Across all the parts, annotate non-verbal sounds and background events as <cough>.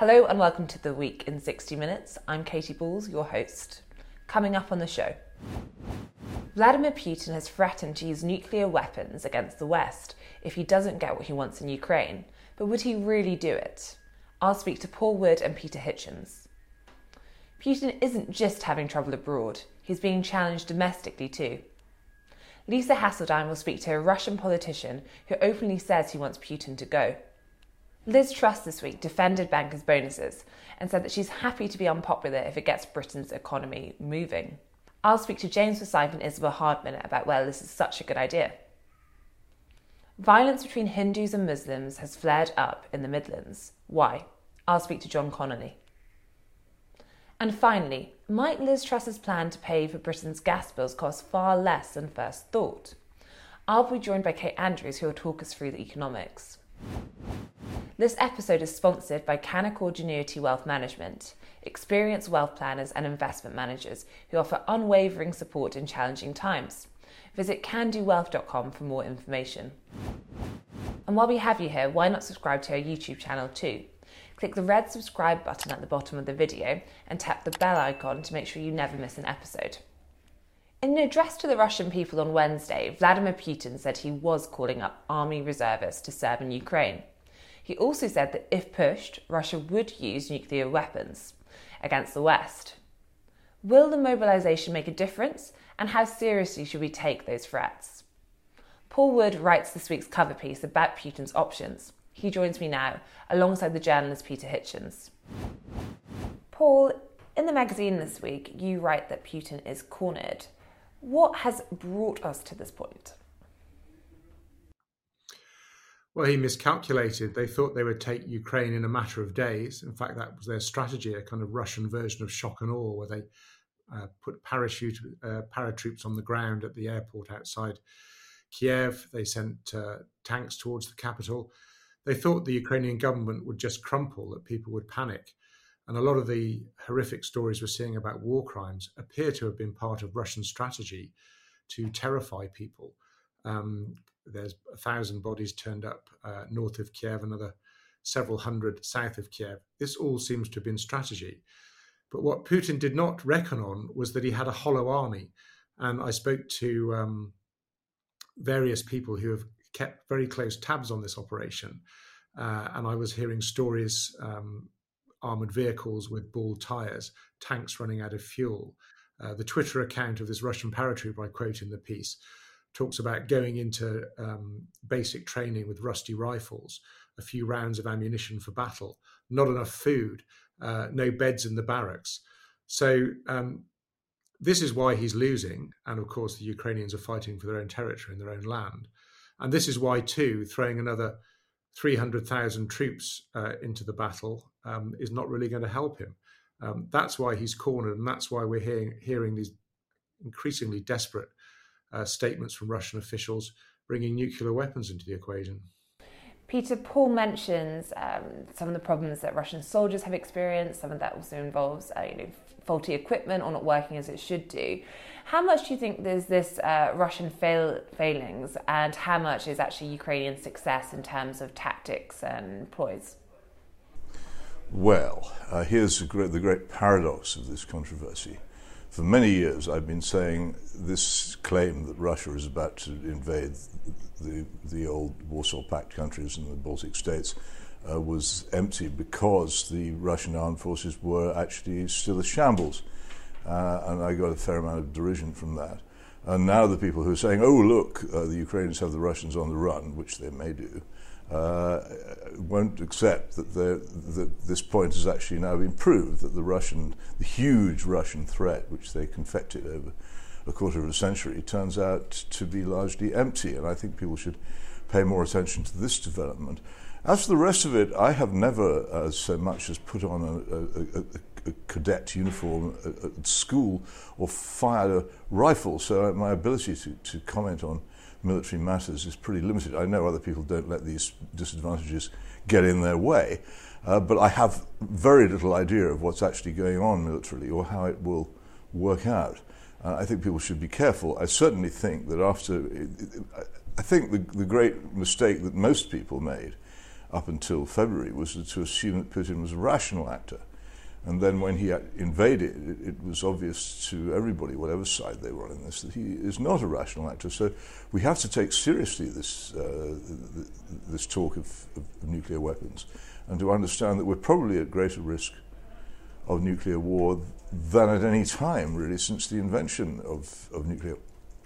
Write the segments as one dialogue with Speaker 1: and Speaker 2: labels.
Speaker 1: Hello and welcome to the week in 60 minutes. I'm Katie Balls, your host. Coming up on the show. Vladimir Putin has threatened to use nuclear weapons against the West if he doesn't get what he wants in Ukraine. But would he really do it? I'll speak to Paul Wood and Peter Hitchens. Putin isn't just having trouble abroad, he's being challenged domestically too. Lisa Haseltine will speak to a Russian politician who openly says he wants Putin to go. Liz Truss this week defended bankers' bonuses and said that she's happy to be unpopular if it gets Britain's economy moving. I'll speak to James Forsyth and Isabel Hardman about whether this is such a good idea. Violence between Hindus and Muslims has flared up in the Midlands. Why? I'll speak to John Connolly. And finally, might Liz Truss's plan to pay for Britain's gas bills cost far less than first thought? I'll be joined by Kate Andrews, who will talk us through the economics. This episode is sponsored by Canaccord Genuity Wealth Management, experienced wealth planners and investment managers who offer unwavering support in challenging times. Visit candowealth.com for more information. And while we have you here, why not subscribe to our YouTube channel too? Click the red subscribe button at the bottom of the video and tap the bell icon to make sure you never miss an episode. In an address to the Russian people on Wednesday, Vladimir Putin said he was calling up army reservists to serve in Ukraine. He also said that if pushed, Russia would use nuclear weapons against the West. Will the mobilisation make a difference, and how seriously should we take those threats? Paul Wood writes this week's cover piece about Putin's options. He joins me now, alongside the journalist Peter Hitchens. Paul, in the magazine this week, you write that Putin is cornered. What has brought us to this point?
Speaker 2: Well, he miscalculated. They thought they would take Ukraine in a matter of days. In fact, that was their strategy, a kind of Russian version of shock and awe, where they uh, put parachute uh, paratroops on the ground at the airport outside Kiev. They sent uh, tanks towards the capital. They thought the Ukrainian government would just crumple, that people would panic. And a lot of the horrific stories we're seeing about war crimes appear to have been part of Russian strategy to terrify people. Um, there's a thousand bodies turned up uh, north of Kiev, another several hundred south of Kiev. This all seems to have been strategy. But what Putin did not reckon on was that he had a hollow army. And I spoke to um, various people who have kept very close tabs on this operation. Uh, and I was hearing stories um, armored vehicles with ball tires, tanks running out of fuel. Uh, the Twitter account of this Russian paratrooper I quote in the piece talks about going into um, basic training with rusty rifles, a few rounds of ammunition for battle, not enough food, uh, no beds in the barracks. So um, this is why he's losing, and of course the Ukrainians are fighting for their own territory and their own land, and this is why too throwing another 300,000 troops uh, into the battle um, is not really going to help him. Um, that's why he's cornered, and that's why we're hearing, hearing these increasingly desperate uh, statements from Russian officials bringing nuclear weapons into the equation.
Speaker 1: Peter Paul mentions um, some of the problems that Russian soldiers have experienced. Some of that also involves, uh, you know, faulty equipment or not working as it should do. How much do you think there's this uh, Russian fail- failings, and how much is actually Ukrainian success in terms of tactics and ploys?
Speaker 3: Well, uh, here's the great, the great paradox of this controversy. For many years, I've been saying this claim that Russia is about to invade the, the old Warsaw Pact countries and the Baltic states uh, was empty because the Russian armed forces were actually still a shambles. Uh, and I got a fair amount of derision from that. And now the people who are saying, oh, look, uh, the Ukrainians have the Russians on the run, which they may do, uh, won't accept that, that this point has actually now been proved that the Russian, the huge Russian threat, which they confected over a quarter of a century, turns out to be largely empty. And I think people should pay more attention to this development. As for the rest of it, I have never uh, so much as put on a, a, a, a cadet uniform at school or fired a rifle, so my ability to, to comment on military matters is pretty limited. I know other people don't let these disadvantages get in their way, uh, but I have very little idea of what's actually going on militarily or how it will work out. Uh, I think people should be careful. I certainly think that after, I think the, the great mistake that most people made up until February was to assume that Putin was a rational actor. And then when he invaded, it, it, was obvious to everybody, whatever side they were on this, that he is not a rational actor. So we have to take seriously this, uh, this talk of, of, nuclear weapons and to understand that we're probably at greater risk of nuclear war than at any time, really, since the invention of, of nuclear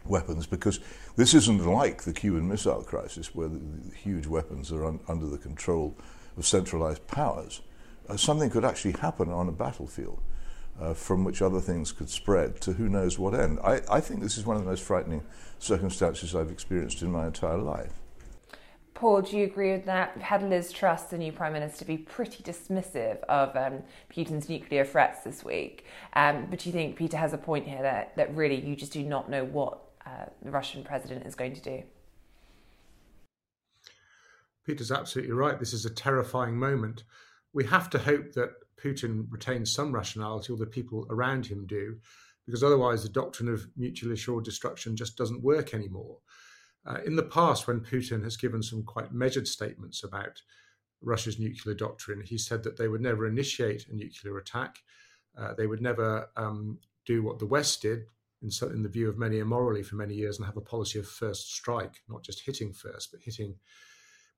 Speaker 3: weapons, because this isn't like the Cuban Missile Crisis, where the, the huge weapons are un, under the control of centralized powers. Something could actually happen on a battlefield uh, from which other things could spread to who knows what end. I, I think this is one of the most frightening circumstances I've experienced in my entire life.
Speaker 1: Paul, do you agree with that? We've had Liz Truss, the new Prime Minister, to be pretty dismissive of um, Putin's nuclear threats this week. Um, but do you think Peter has a point here that, that really you just do not know what uh, the Russian president is going to do?
Speaker 2: Peter's absolutely right. This is a terrifying moment we have to hope that Putin retains some rationality, or the people around him do, because otherwise the doctrine of mutually assured destruction just doesn't work anymore. Uh, in the past, when Putin has given some quite measured statements about Russia's nuclear doctrine, he said that they would never initiate a nuclear attack. Uh, they would never um, do what the West did, in, in, the view of many immorally for many years, and have a policy of first strike, not just hitting first, but hitting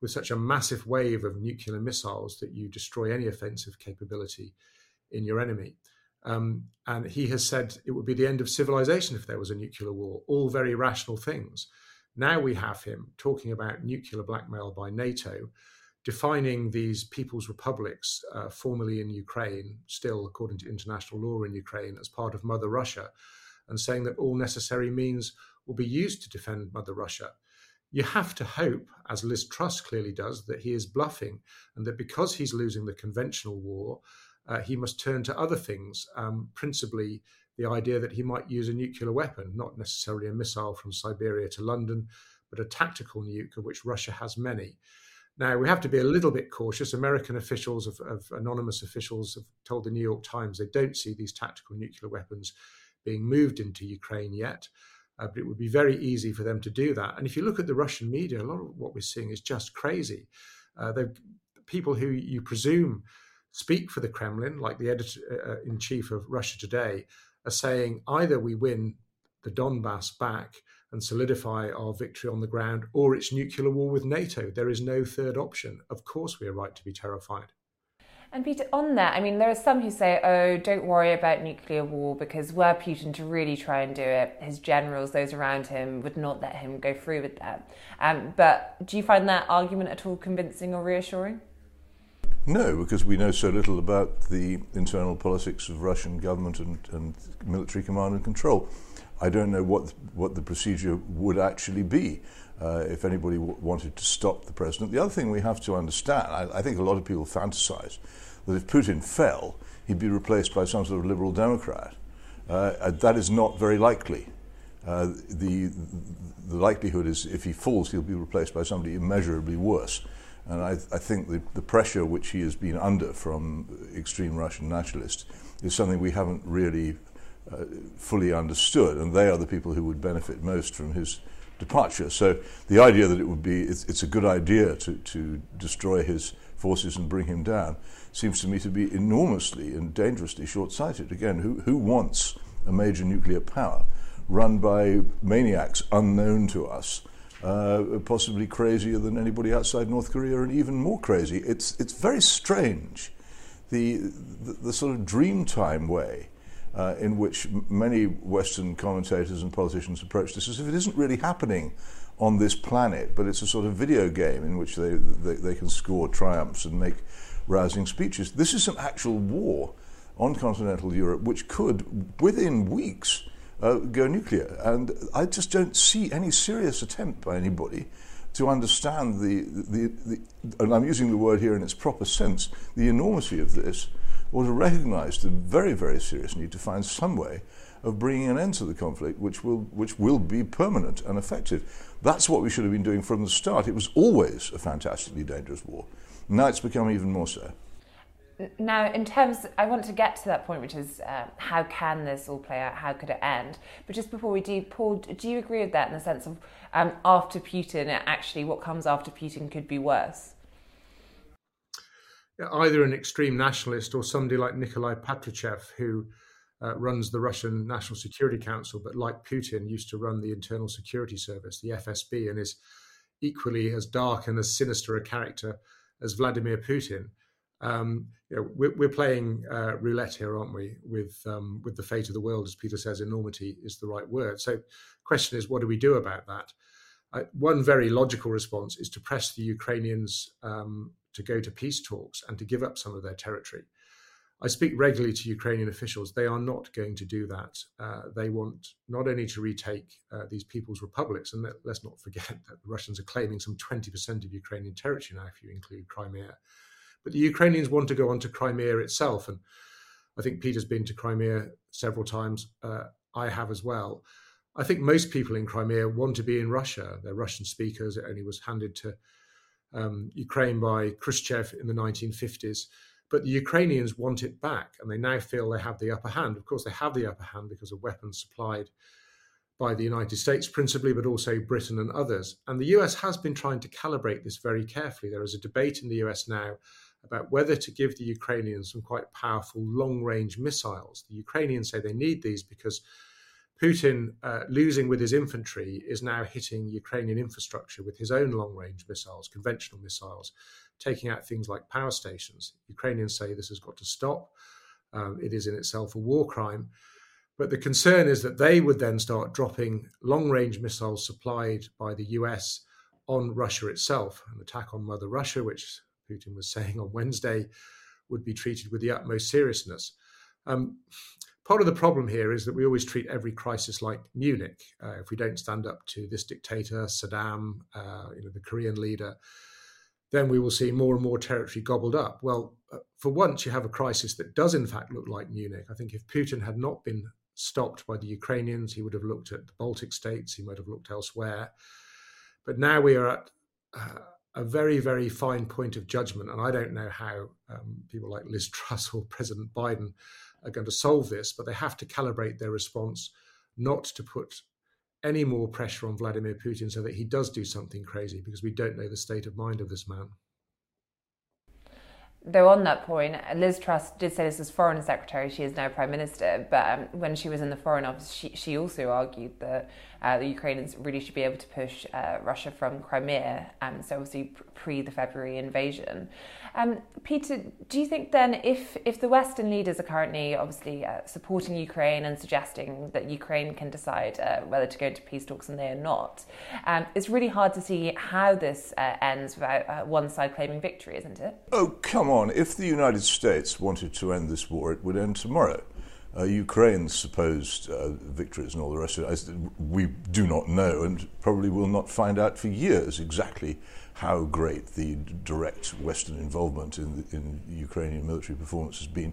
Speaker 2: with such a massive wave of nuclear missiles that you destroy any offensive capability in your enemy. Um, and he has said it would be the end of civilization if there was a nuclear war, all very rational things. Now we have him talking about nuclear blackmail by NATO, defining these people's republics, uh, formerly in Ukraine, still according to international law in Ukraine, as part of Mother Russia, and saying that all necessary means will be used to defend Mother Russia you have to hope, as Liz Truss clearly does, that he is bluffing and that because he's losing the conventional war, uh, he must turn to other things, um, principally the idea that he might use a nuclear weapon, not necessarily a missile from Siberia to London, but a tactical nuke, of which Russia has many. Now, we have to be a little bit cautious. American officials, of, of anonymous officials, have told the New York Times they don't see these tactical nuclear weapons being moved into Ukraine yet. Uh, but it would be very easy for them to do that. And if you look at the Russian media, a lot of what we're seeing is just crazy. Uh, the people who you presume speak for the Kremlin, like the editor uh, uh, in chief of Russia Today, are saying either we win the Donbass back and solidify our victory on the ground, or it's nuclear war with NATO. There is no third option. Of course, we are right to be terrified.
Speaker 1: And Peter, on that, I mean, there are some who say, oh, don't worry about nuclear war because were Putin to really try and do it, his generals, those around him, would not let him go through with that. Um, but do you find that argument at all convincing or reassuring?
Speaker 3: No, because we know so little about the internal politics of Russian government and, and military command and control. I don't know what what the procedure would actually be uh, if anybody w- wanted to stop the president. The other thing we have to understand, I, I think a lot of people fantasize that if Putin fell, he'd be replaced by some sort of liberal Democrat. Uh, that is not very likely. Uh, the, the likelihood is if he falls, he'll be replaced by somebody immeasurably worse. And I, I think the, the pressure which he has been under from extreme Russian nationalists is something we haven't really uh, fully understood. And they are the people who would benefit most from his departure. So the idea that it would be, it's, it's a good idea to, to destroy his forces and bring him down seems to me to be enormously and dangerously short sighted. Again, who, who wants a major nuclear power run by maniacs unknown to us? Uh, possibly crazier than anybody outside North Korea, and even more crazy. It's it's very strange, the the, the sort of dreamtime way uh, in which many Western commentators and politicians approach this as if it isn't really happening on this planet, but it's a sort of video game in which they, they, they can score triumphs and make rousing speeches. This is an actual war on continental Europe which could, within weeks, uh, go nuclear. And I just don't see any serious attempt by anybody to understand the, the, the, and I'm using the word here in its proper sense, the enormity of this, or to recognize the very, very serious need to find some way of bringing an end to the conflict which will, which will be permanent and effective. That's what we should have been doing from the start. It was always a fantastically dangerous war. Now it's become even more so.
Speaker 1: Now, in terms, I want to get to that point, which is uh, how can this all play out? How could it end? But just before we do, Paul, do you agree with that in the sense of um, after Putin, actually, what comes after Putin could be worse?
Speaker 2: Either an extreme nationalist or somebody like Nikolai Patrushev, who uh, runs the Russian National Security Council, but like Putin, used to run the Internal Security Service, the FSB, and is equally as dark and as sinister a character as Vladimir Putin. Um, you know, we're, we're playing uh, roulette here, aren't we? With um, with the fate of the world, as Peter says, enormity is the right word. So, question is, what do we do about that? Uh, one very logical response is to press the Ukrainians um, to go to peace talks and to give up some of their territory. I speak regularly to Ukrainian officials. They are not going to do that. Uh, they want not only to retake uh, these people's republics, and let, us not forget <laughs> that the Russians are claiming some 20% of Ukrainian territory now, if you include Crimea. But the Ukrainians want to go on to Crimea itself. And I think Peter's been to Crimea several times. Uh, I have as well. I think most people in Crimea want to be in Russia. They're Russian speakers. It only was handed to um, Ukraine by Khrushchev in the 1950s. But the Ukrainians want it back, and they now feel they have the upper hand. Of course, they have the upper hand because of weapons supplied by the United States principally, but also Britain and others. And the US has been trying to calibrate this very carefully. There is a debate in the US now about whether to give the Ukrainians some quite powerful long range missiles. The Ukrainians say they need these because Putin, uh, losing with his infantry, is now hitting Ukrainian infrastructure with his own long range missiles, conventional missiles, taking out things like power stations. Ukrainians say this has got to stop. Um, it is in itself a war crime. But the concern is that they would then start dropping long range missiles supplied by the US on Russia itself. An attack on Mother Russia, which Putin was <laughs> saying on Wednesday, would be treated with the utmost seriousness. Um, part of the problem here is that we always treat every crisis like Munich. Uh, if we don't stand up to this dictator, Saddam, uh, you know, the Korean leader, then we will see more and more territory gobbled up. Well, uh, for once, you have a crisis that does, in fact, look like Munich. I think if Putin had not been stopped by the Ukrainians, he would have looked at the Baltic states, he might have looked elsewhere. But now we are at uh, a very, very fine point of judgment. And I don't know how um, people like Liz Truss or President Biden are going to solve this, but they have to calibrate their response not to put any more pressure on Vladimir Putin so that he does do something crazy because we don't know the state of mind of this man.
Speaker 1: Though on that point, Liz Truss did say this as foreign secretary. She is now prime minister. But um, when she was in the foreign office, she, she also argued that uh, the Ukrainians really should be able to push uh, Russia from Crimea, um, so obviously pre the February invasion. Um, Peter, do you think then, if if the Western leaders are currently obviously uh, supporting Ukraine and suggesting that Ukraine can decide uh, whether to go into peace talks and they are not, um, it's really hard to see how this uh, ends without uh, one side claiming victory, isn't it?
Speaker 3: Oh come on! If the United States wanted to end this war, it would end tomorrow uh, Ukraine's supposed uh, victories and all the rest of it, we do not know and probably will not find out for years exactly how great the direct Western involvement in, the, in Ukrainian military performance has been.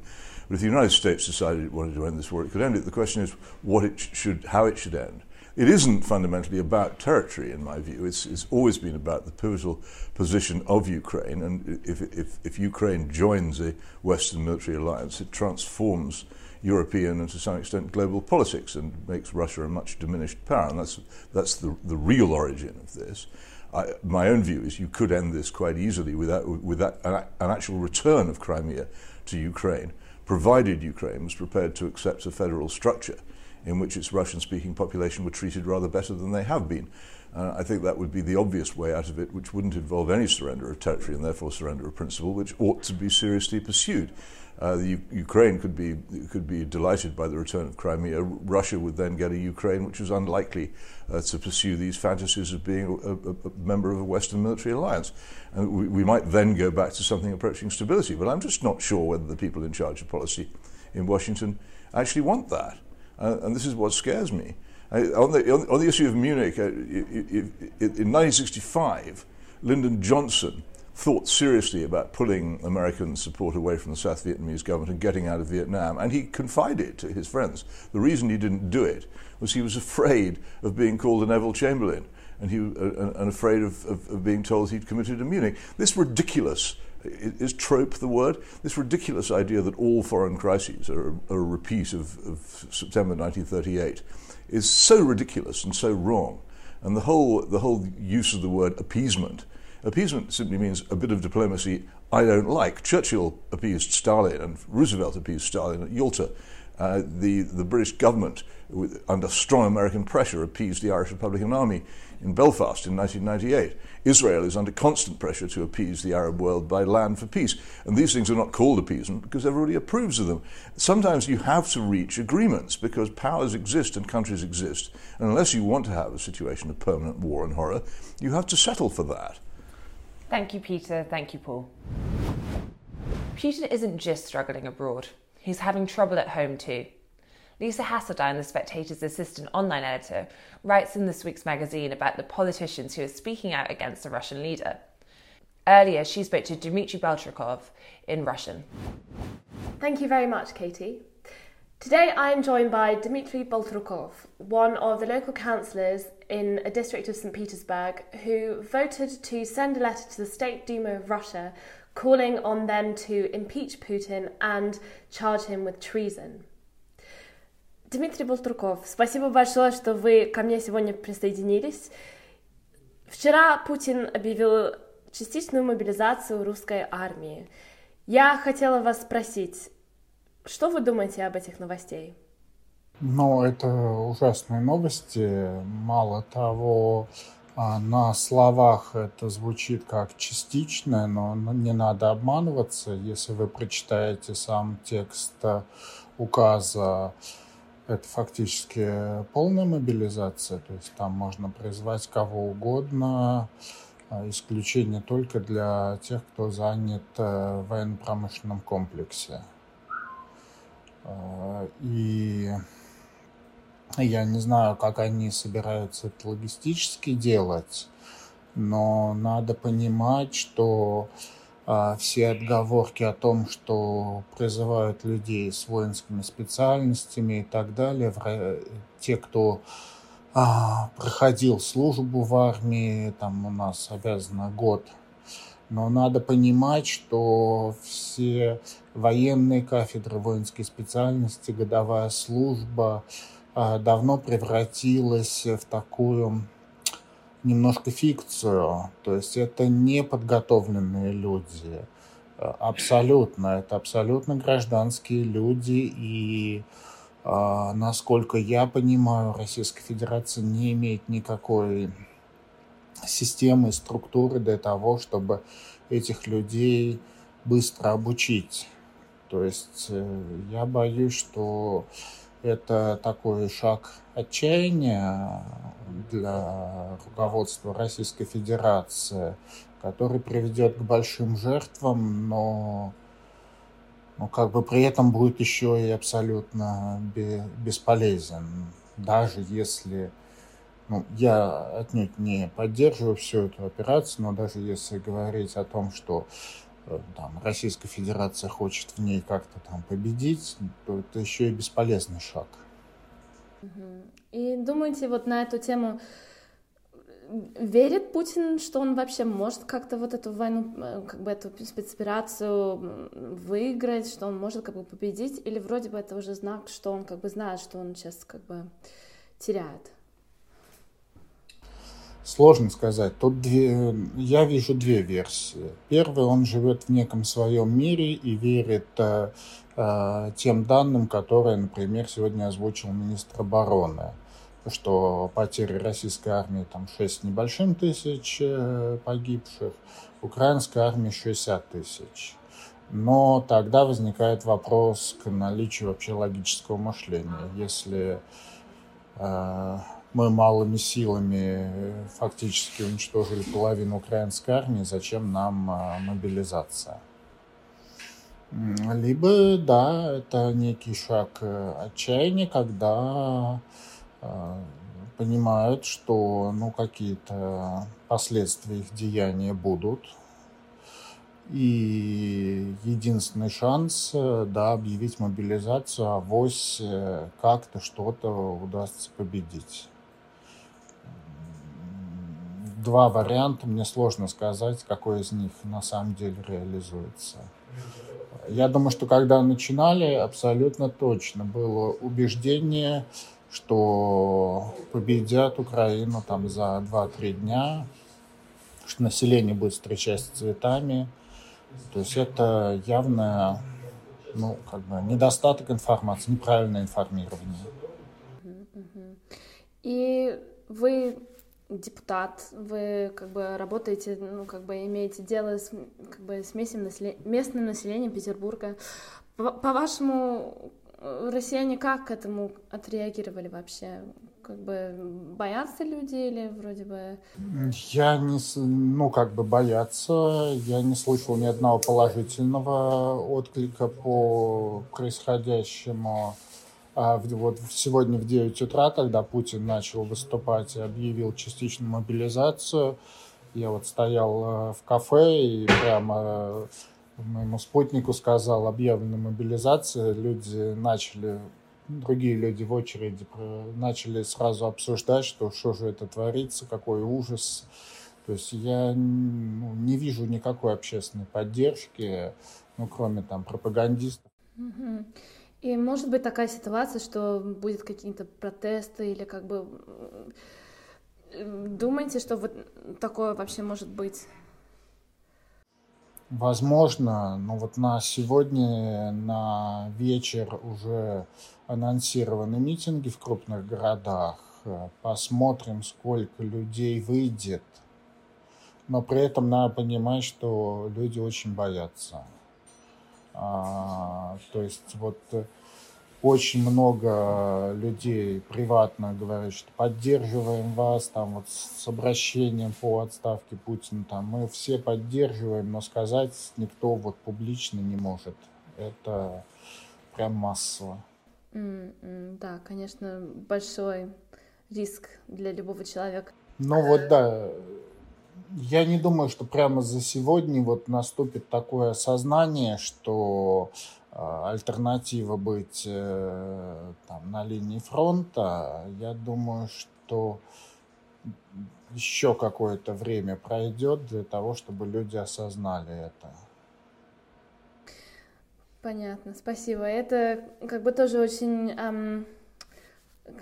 Speaker 3: But if the United States decided it wanted to end this war, it could end it. The question is what it should, how it should end. It isn't fundamentally about territory, in my view. It's, it's always been about the pivotal position of Ukraine. And if, if, if Ukraine joins a Western military alliance, it transforms European and to some extent global politics and makes Russia a much diminished power. And that's, that's the, the real origin of this. I, my own view is you could end this quite easily without, without an, an actual return of Crimea to Ukraine, provided Ukraine was prepared to accept a federal structure in which its Russian speaking population were treated rather better than they have been. Uh, I think that would be the obvious way out of it, which wouldn't involve any surrender of territory and therefore surrender of principle, which ought to be seriously pursued. Uh, the U- Ukraine could be could be delighted by the return of Crimea. Russia would then get a Ukraine which was unlikely uh, to pursue these fantasies of being a, a, a, member of a Western military alliance, and we, we, might then go back to something approaching stability. But I'm just not sure whether the people in charge of policy in Washington actually want that, uh, and this is what scares me. on, the, on, on, the issue of Munich, uh, in 1965, Lyndon Johnson thought seriously about pulling American support away from the South Vietnamese government and getting out of Vietnam. And he confided to his friends the reason he didn't do it was he was afraid of being called a Neville Chamberlain and, he, uh, and afraid of, of, of, being told he'd committed a Munich. This ridiculous, is trope the word? This ridiculous idea that all foreign crises are, are a repeat of, of September 1938 is so ridiculous and so wrong. And the whole, the whole use of the word appeasement Appeasement simply means a bit of diplomacy I don't like. Churchill appeased Stalin and Roosevelt appeased Stalin at Yalta. Uh, the, the British government, with, under strong American pressure, appeased the Irish Republican Army in Belfast in 1998. Israel is under constant pressure to appease the Arab world by land for peace. And these things are not called appeasement because everybody approves of them. Sometimes you have to reach agreements because powers exist and countries exist. And unless you want to have a situation of permanent war and horror, you have to settle for that.
Speaker 1: Thank you, Peter. Thank you, Paul. Putin isn't just struggling abroad, he's having trouble at home too. Lisa Haseltine, The Spectator's assistant online editor, writes in this week's magazine about the politicians who are speaking out against the Russian leader. Earlier, she spoke to Dmitry Baltrukov in Russian.
Speaker 4: Thank you very much, Katie. Today I am joined by Dmitry Baltrukov, one of the local councillors in a district of St Petersburg, who voted to send a letter to the State Duma of Russia calling on them to impeach Putin and charge him with treason. Дмитрий Балтруков, спасибо большое, что вы ко мне сегодня присоединились. Вчера Путин объявил частичную мобилизацию русской армии. Я хотела вас спросить, что вы думаете об этих новостей?
Speaker 5: Ну, это ужасные новости. Мало того, а, на словах это звучит как частичное, но не надо обманываться. Если вы прочитаете сам текст указа, это фактически полная мобилизация, то есть там можно призвать кого угодно, а, исключение только для тех, кто занят э, в военно-промышленном комплексе. А, и я не знаю, как они собираются это логистически делать, но надо понимать, что а, все отговорки о том, что призывают людей с воинскими специальностями и так далее, те, кто а, проходил службу в армии, там у нас обязано год но надо понимать, что все военные кафедры воинской специальности, годовая служба а, давно превратилась в такую немножко фикцию. То есть это не подготовленные люди. Абсолютно. Это абсолютно гражданские люди. И, а, насколько я понимаю, Российская Федерация не имеет никакой системы, структуры для того, чтобы этих людей быстро обучить. То есть э, я боюсь, что это такой шаг отчаяния для руководства Российской Федерации, который приведет к большим жертвам, но, но как бы при этом будет еще и абсолютно бесполезен, даже если ну, я отнюдь не поддерживаю всю эту операцию, но даже если говорить о том, что э, там, Российская Федерация хочет в ней как-то там победить, то это еще и бесполезный шаг.
Speaker 4: И думаете, вот на эту тему верит Путин, что он вообще может как-то вот эту войну, э, как бы эту спецоперацию выиграть, что он может как бы победить, или вроде бы это уже знак, что он как бы знает, что он сейчас как бы теряет?
Speaker 5: Сложно сказать. Тут две, я вижу две версии. Первый, он живет в неком своем мире и верит э, э, тем данным, которые, например, сегодня озвучил министр обороны, что потери российской армии там 6 небольшим тысяч э, погибших, украинской армии 60 тысяч. Но тогда возникает вопрос к наличию вообще логического мышления. Если э, мы малыми силами фактически уничтожили половину украинской армии, зачем нам а, мобилизация? Либо, да, это некий шаг э, отчаяния, когда э, понимают, что ну, какие-то последствия их деяния будут. И единственный шанс, э, да, объявить мобилизацию, а вось как-то что-то удастся победить два варианта, мне сложно сказать, какой из них на самом деле реализуется. Я думаю, что когда начинали, абсолютно точно было убеждение, что победят Украину там за 2-3 дня, что население будет встречать с цветами, То есть это явно ну, как бы недостаток информации, неправильное информирование.
Speaker 4: И вы депутат, вы как бы работаете, ну, как бы имеете дело с, как бы, с местным, населением, местным населением Петербурга. По-вашему, россияне как к этому отреагировали вообще? Как бы боятся люди или вроде бы...
Speaker 5: Я не... Ну, как бы боятся. Я не слышал ни одного положительного отклика по происходящему. А вот сегодня в 9 утра, когда Путин начал выступать и объявил частичную мобилизацию, я вот стоял э, в кафе и прямо э, моему спутнику сказал, объявлена мобилизация, люди начали, другие люди в очереди начали сразу обсуждать, что что же это творится, какой ужас. То есть я ну, не вижу никакой общественной поддержки, ну, кроме там пропагандистов.
Speaker 4: Mm-hmm. И может быть такая ситуация, что будет какие-то протесты или как бы думаете, что вот такое вообще может быть?
Speaker 5: Возможно, но вот на сегодня, на вечер уже анонсированы митинги в крупных городах. Посмотрим, сколько людей выйдет. Но при этом надо понимать, что люди очень боятся. А, то есть вот э, очень много людей приватно говорят, что поддерживаем вас там вот с обращением по отставке Путина, там мы все поддерживаем, но сказать никто вот публично не может. Это прям массово.
Speaker 4: Mm-hmm, да, конечно, большой риск для любого человека.
Speaker 5: Ну вот да, я не думаю, что прямо за сегодня вот наступит такое осознание, что э, альтернатива быть э, там, на линии фронта. Я думаю, что еще какое-то время пройдет для того, чтобы люди осознали это.
Speaker 4: Понятно, спасибо. Это как бы тоже очень эм,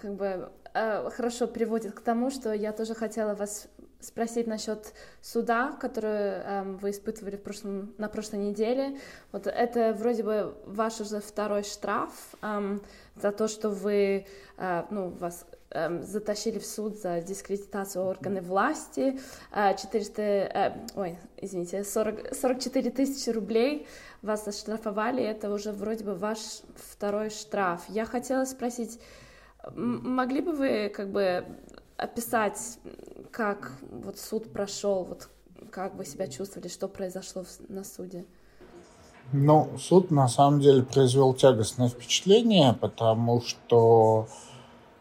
Speaker 4: как бы э, хорошо приводит к тому, что я тоже хотела вас спросить насчет суда, который эм, вы испытывали в прошлом, на прошлой неделе. Вот это вроде бы ваш уже второй штраф эм, за то, что вы, э, ну, вас эм, затащили в суд за дискредитацию органов власти. Э, 400, э, ой, извините, 40, 44 тысячи рублей вас оштрафовали. Это уже вроде бы ваш второй штраф. Я хотела спросить, могли бы вы как бы описать, как вот суд прошел, вот как вы себя чувствовали, что произошло на суде?
Speaker 5: Ну, суд на самом деле произвел тягостное впечатление, потому что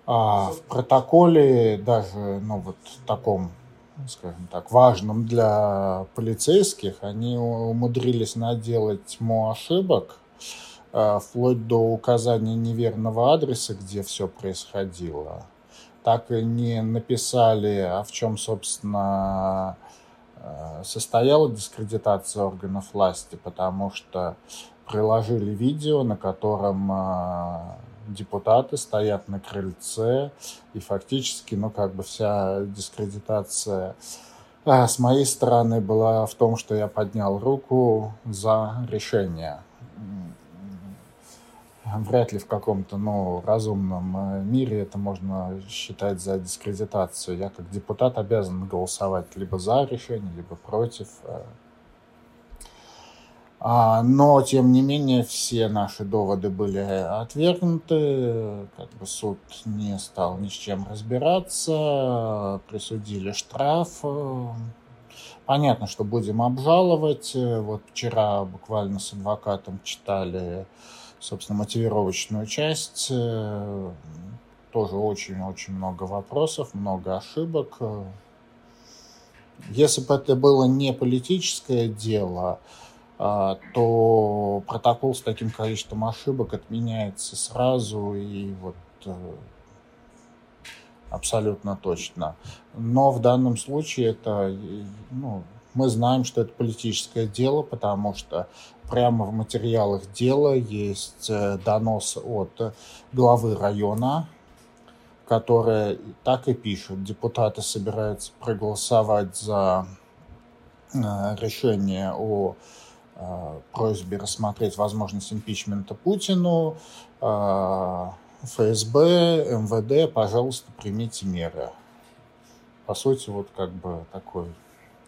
Speaker 5: а, в протоколе даже, ну вот таком, скажем так, важном для полицейских, они умудрились наделать тьму ошибок, а, вплоть до указания неверного адреса, где все происходило так и не написали, а в чем, собственно, э, состояла дискредитация органов власти, потому что приложили видео, на котором э, депутаты стоят на крыльце, и фактически, ну, как бы вся дискредитация э, с моей стороны была в том, что я поднял руку за решение <laughs> вряд ли в каком-то ну, разумном э, мире это можно считать за дискредитацию. Я как депутат обязан голосовать либо за решение, либо против. Э. А, но, тем не менее, все наши доводы были отвергнуты, как бы суд не стал ни с чем разбираться, присудили штраф. Понятно, что будем обжаловать. Вот вчера буквально с адвокатом читали собственно, мотивировочную часть. Э, тоже очень-очень много вопросов, много ошибок. Если бы это было не политическое дело, а, то протокол с таким количеством ошибок отменяется сразу и вот э, абсолютно точно. Но в данном случае это, ну, мы знаем, что это политическое дело, потому что прямо в материалах дела есть э, донос от главы района, которая так и пишет. Депутаты собираются проголосовать за э, решение о просьбе рассмотреть возможность импичмента Путину, ФСБ, МВД, пожалуйста, примите меры. По сути, вот как бы такой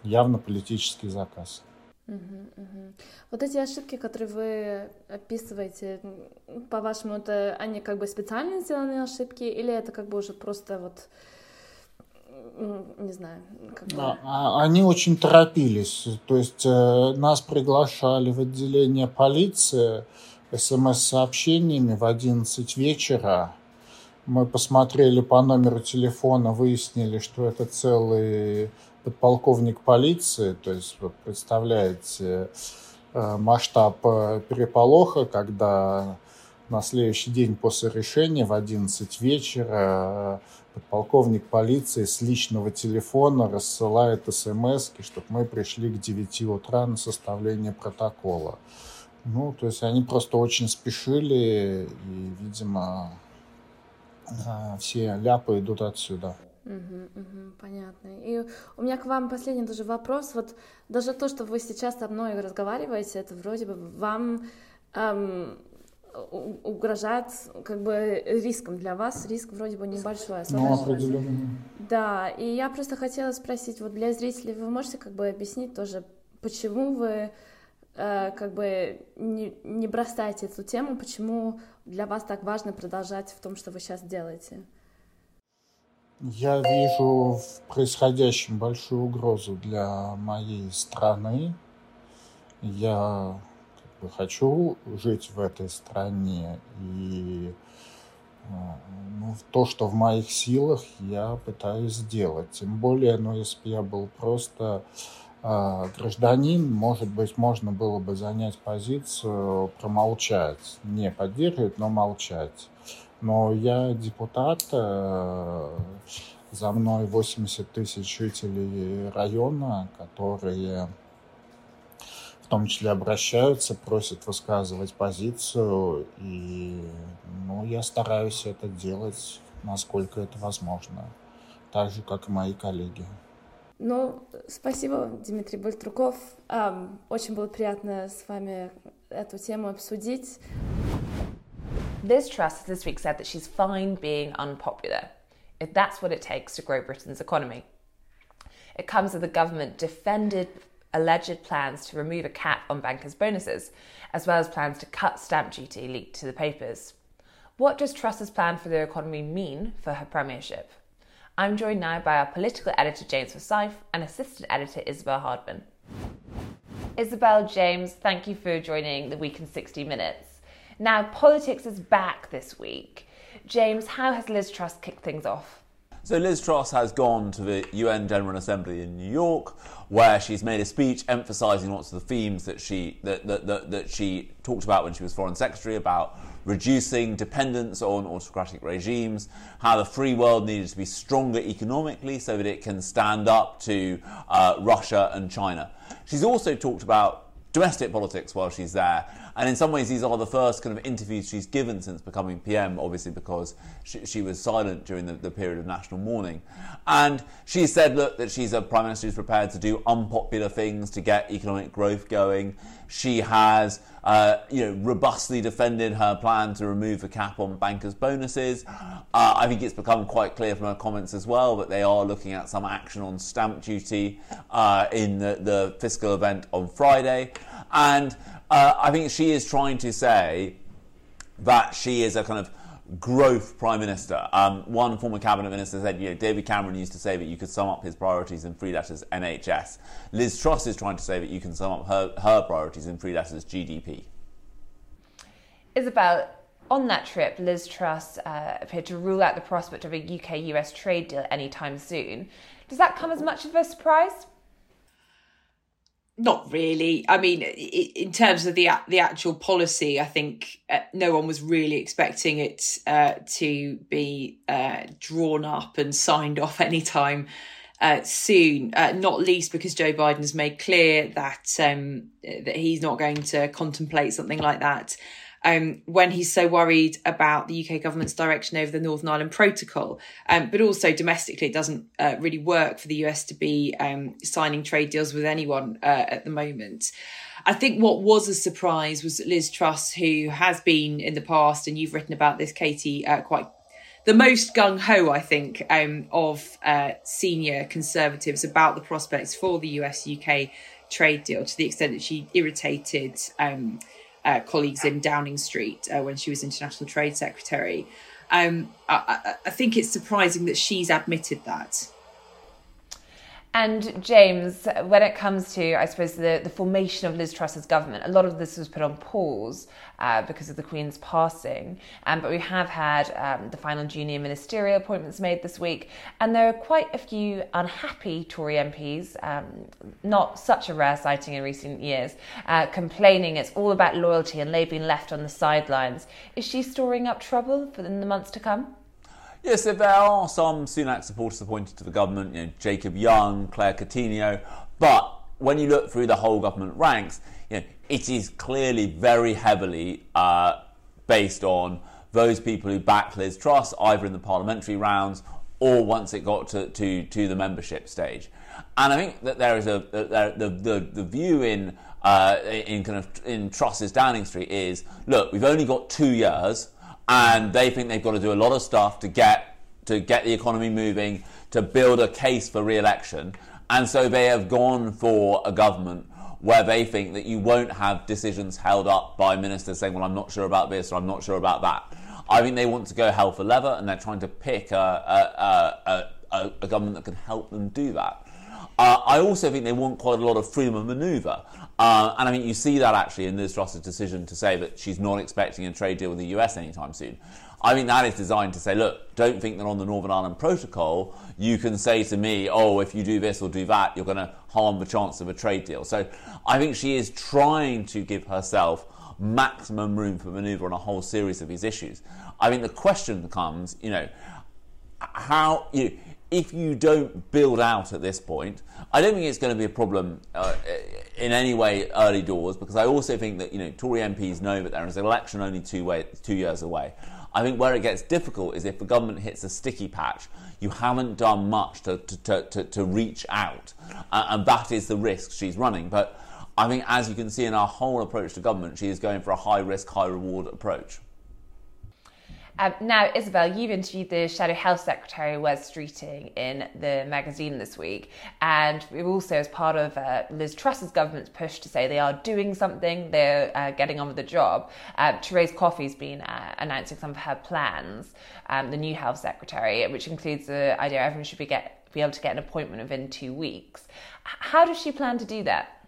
Speaker 5: явно политический заказ.
Speaker 4: Угу, угу. Вот эти ошибки, которые вы описываете, по-вашему, это они как бы специально сделанные ошибки, или это как бы уже просто вот не знаю. Как бы...
Speaker 5: а, они очень торопились. То есть э, нас приглашали в отделение полиции смс-сообщениями в 11 вечера. Мы посмотрели по номеру телефона, выяснили, что это целый подполковник полиции. То есть, вы представляете э, масштаб э, переполоха, когда на следующий день после решения в 11 вечера подполковник полиции с личного телефона рассылает смс, чтобы мы пришли к 9 утра на составление протокола. Ну, то есть они просто очень спешили, и, видимо, все ляпы идут отсюда.
Speaker 4: Угу, угу, понятно. И у меня к вам последний тоже вопрос. Вот даже то, что вы сейчас со мной разговариваете, это вроде бы вам эм, угрожает как бы риском для вас, риск вроде бы небольшой.
Speaker 5: Ну, определенно.
Speaker 4: Да, и я просто хотела спросить, вот для зрителей вы можете как бы объяснить тоже, почему вы э, как бы не, не бросаете эту тему, почему для вас так важно продолжать в том, что вы сейчас делаете?
Speaker 5: Я вижу в происходящем большую угрозу для моей страны. Я хочу жить в этой стране. И э, ну, то, что в моих силах, я пытаюсь сделать. Тем более, ну, если бы я был просто э, гражданин, может быть, можно было бы занять позицию, промолчать. Не поддерживать, но молчать. Но я депутат, э, за мной 80 тысяч жителей района, которые том числе обращаются, просят высказывать позицию, и ну, я стараюсь это делать, насколько это возможно, так же, как и мои коллеги.
Speaker 4: Ну, спасибо, Дмитрий Бультруков. Очень было приятно с вами эту тему обсудить.
Speaker 1: Liz Truss has this week said that she's fine being unpopular, if that's what it takes to grow Britain's economy. It comes as the government defended alleged plans to remove a cap on bankers' bonuses, as well as plans to cut stamp duty leaked to the papers. What does Truss's plan for the economy mean for her premiership? I'm joined now by our political editor James Forsyth and assistant editor Isabel Hardman. Isabel James, thank you for joining the week in 60 minutes. Now, politics is back this week. James, how has Liz Truss kicked things off?
Speaker 6: So Liz Truss has gone to the UN General Assembly in New York, where she's made a speech emphasising lots of the themes that she that, that, that, that she talked about when she was Foreign Secretary about reducing dependence on autocratic regimes, how the free world needed to be stronger economically so that it can stand up to uh, Russia and China. She's also talked about domestic politics while she's there. And in some ways, these are the first kind of interviews she's given since becoming PM, obviously because she, she was silent during the, the, period of national mourning. And she said, look, that she's a prime minister who's prepared to do unpopular things to get economic growth going. She has, uh, you know, robustly defended her plan to remove the cap on bankers' bonuses. Uh, I think it's become quite clear from her comments as well that they are looking at some action on stamp duty uh, in the, the fiscal event on Friday. And uh, I think she is trying to say that she is a kind of growth prime minister. Um, one former cabinet minister said, you know, David Cameron used to say that you could sum up his priorities in three letters NHS. Liz Truss is trying to say that you can sum up her, her priorities in three letters GDP.
Speaker 1: Isabel, on that trip, Liz Truss uh, appeared to rule out the prospect of a UK US trade deal anytime soon. Does that come as much of a surprise?
Speaker 7: Not really. I mean, in terms of the the actual policy, I think uh, no one was really expecting it uh, to be uh, drawn up and signed <laughs> off anytime uh, soon. Uh, not least because Joe Biden has made clear that um, that he's not going to contemplate something like that um, when he's so worried about the UK government's direction over the Northern Ireland Protocol. Um, but also domestically, it doesn't uh, really work for the US to be um, signing trade deals with anyone uh, at the moment. I think what was a surprise was Liz Truss, who has been in the past, and you've written about this, Katie, uh, quite the most gung ho, I think, um, of uh, senior conservatives about the prospects for the US UK trade deal to the extent that she irritated um, uh, colleagues in Downing Street uh, when she was International Trade Secretary. Um, I, I, think it's surprising that she's admitted that.
Speaker 1: And James, when it comes to, I suppose, the, the formation of Liz Truss's government, a lot of this was put on pause uh, because of the Queen's passing. Um, but we have had um, the final junior ministerial appointments made this week, and there are quite a few unhappy Tory MPs, um, not such a rare sighting in recent years, uh, complaining it's all about loyalty and they've been left on the sidelines. Is she storing up trouble for the months to come?
Speaker 6: Yes, there are some Sunak supporters appointed to the government, you know, Jacob Young, Claire Coutinho, but when you look through the whole government ranks, you know, it is clearly very heavily uh, based on those people who backed Liz Truss, either in the parliamentary rounds or once it got to, to, to the membership stage. And I think that there is a the, the, the, the view in uh, in kind of in Truss's Downing Street is look, we've only got two years and they think they've got to do a lot of stuff to get to get the economy moving, to build a case for re-election, and so they have gone for a government where they think that you won't have decisions held up by ministers saying, "Well, I'm not sure about this or I'm not sure about that." I think they want to go hell for leather, and they're trying to pick a, a, a, a government that can help them do that. Uh, I also think they want quite a lot of freedom of manoeuvre. Uh, and I mean, you see that actually in Liz Truss's decision to say that she's not expecting a trade deal with the US anytime soon. I think that is designed to say, look, don't think that on the Northern Ireland Protocol you can say to me, oh, if you do this or do that, you're going to harm the chance of a trade deal. So I think she is trying to give herself maximum room for manoeuvre on a whole series of these issues. I think the question becomes, you know, how you if you don't build out at this point, I don't think it's going to be a problem uh, in any way early doors because I also think that you know Tory MPs know that there is an election only two way, two years away. I think where it gets difficult is if the government hits a sticky patch, you haven't done much to, to, to, to reach out, uh, and that is the risk she's running. But I think, as you can see in our whole approach to government, she is going for a high risk, high reward approach.
Speaker 1: Um, now, Isabel, you've interviewed the Shadow Health Secretary, Wes Streeting, in the magazine this week. And we've also, as part of uh, Liz Truss's government's push to say they are doing something, they're uh, getting on with the job, uh, Therese Coffey's been uh, announcing some of her plans, um, the new Health Secretary, which includes the idea everyone should be, get, be able to get an appointment within two weeks. How does she plan to do that?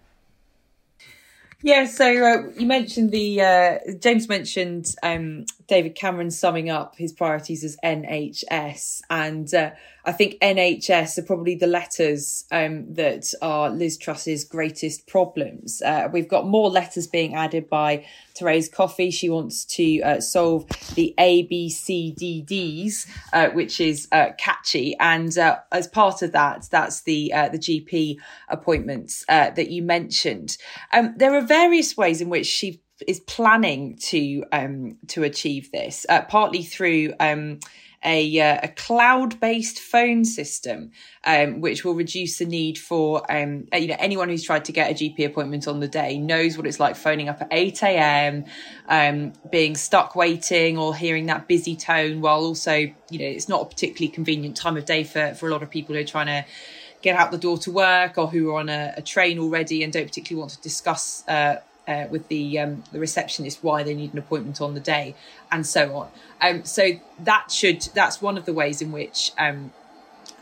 Speaker 7: Yeah, so uh, you mentioned the uh, James mentioned um, David Cameron summing up his priorities as NHS, and uh, I think NHS are probably the letters um, that are Liz Truss's greatest problems. Uh, we've got more letters being added by Therese Coffey. She wants to uh, solve the ABCDDs, uh, which is uh, catchy. And uh, as part of that, that's the the GP appointments that you mentioned. Um, there are various ways in which she is planning to um, to achieve this, partly through. Um, a, uh, a cloud based phone system, um, which will reduce the need for um, uh, you know anyone who's tried to get a GP appointment on the day knows what it's like phoning up at eight a.m., um, being stuck waiting or hearing that busy tone, while also you know it's not a particularly convenient time of day for for a lot of people who are trying to get out the door to work or who are on a, a train already and don't particularly want to discuss. Uh, uh, with the um, the receptionist why they need an appointment on the day and so on. Um, so that should that's one of the ways in which um,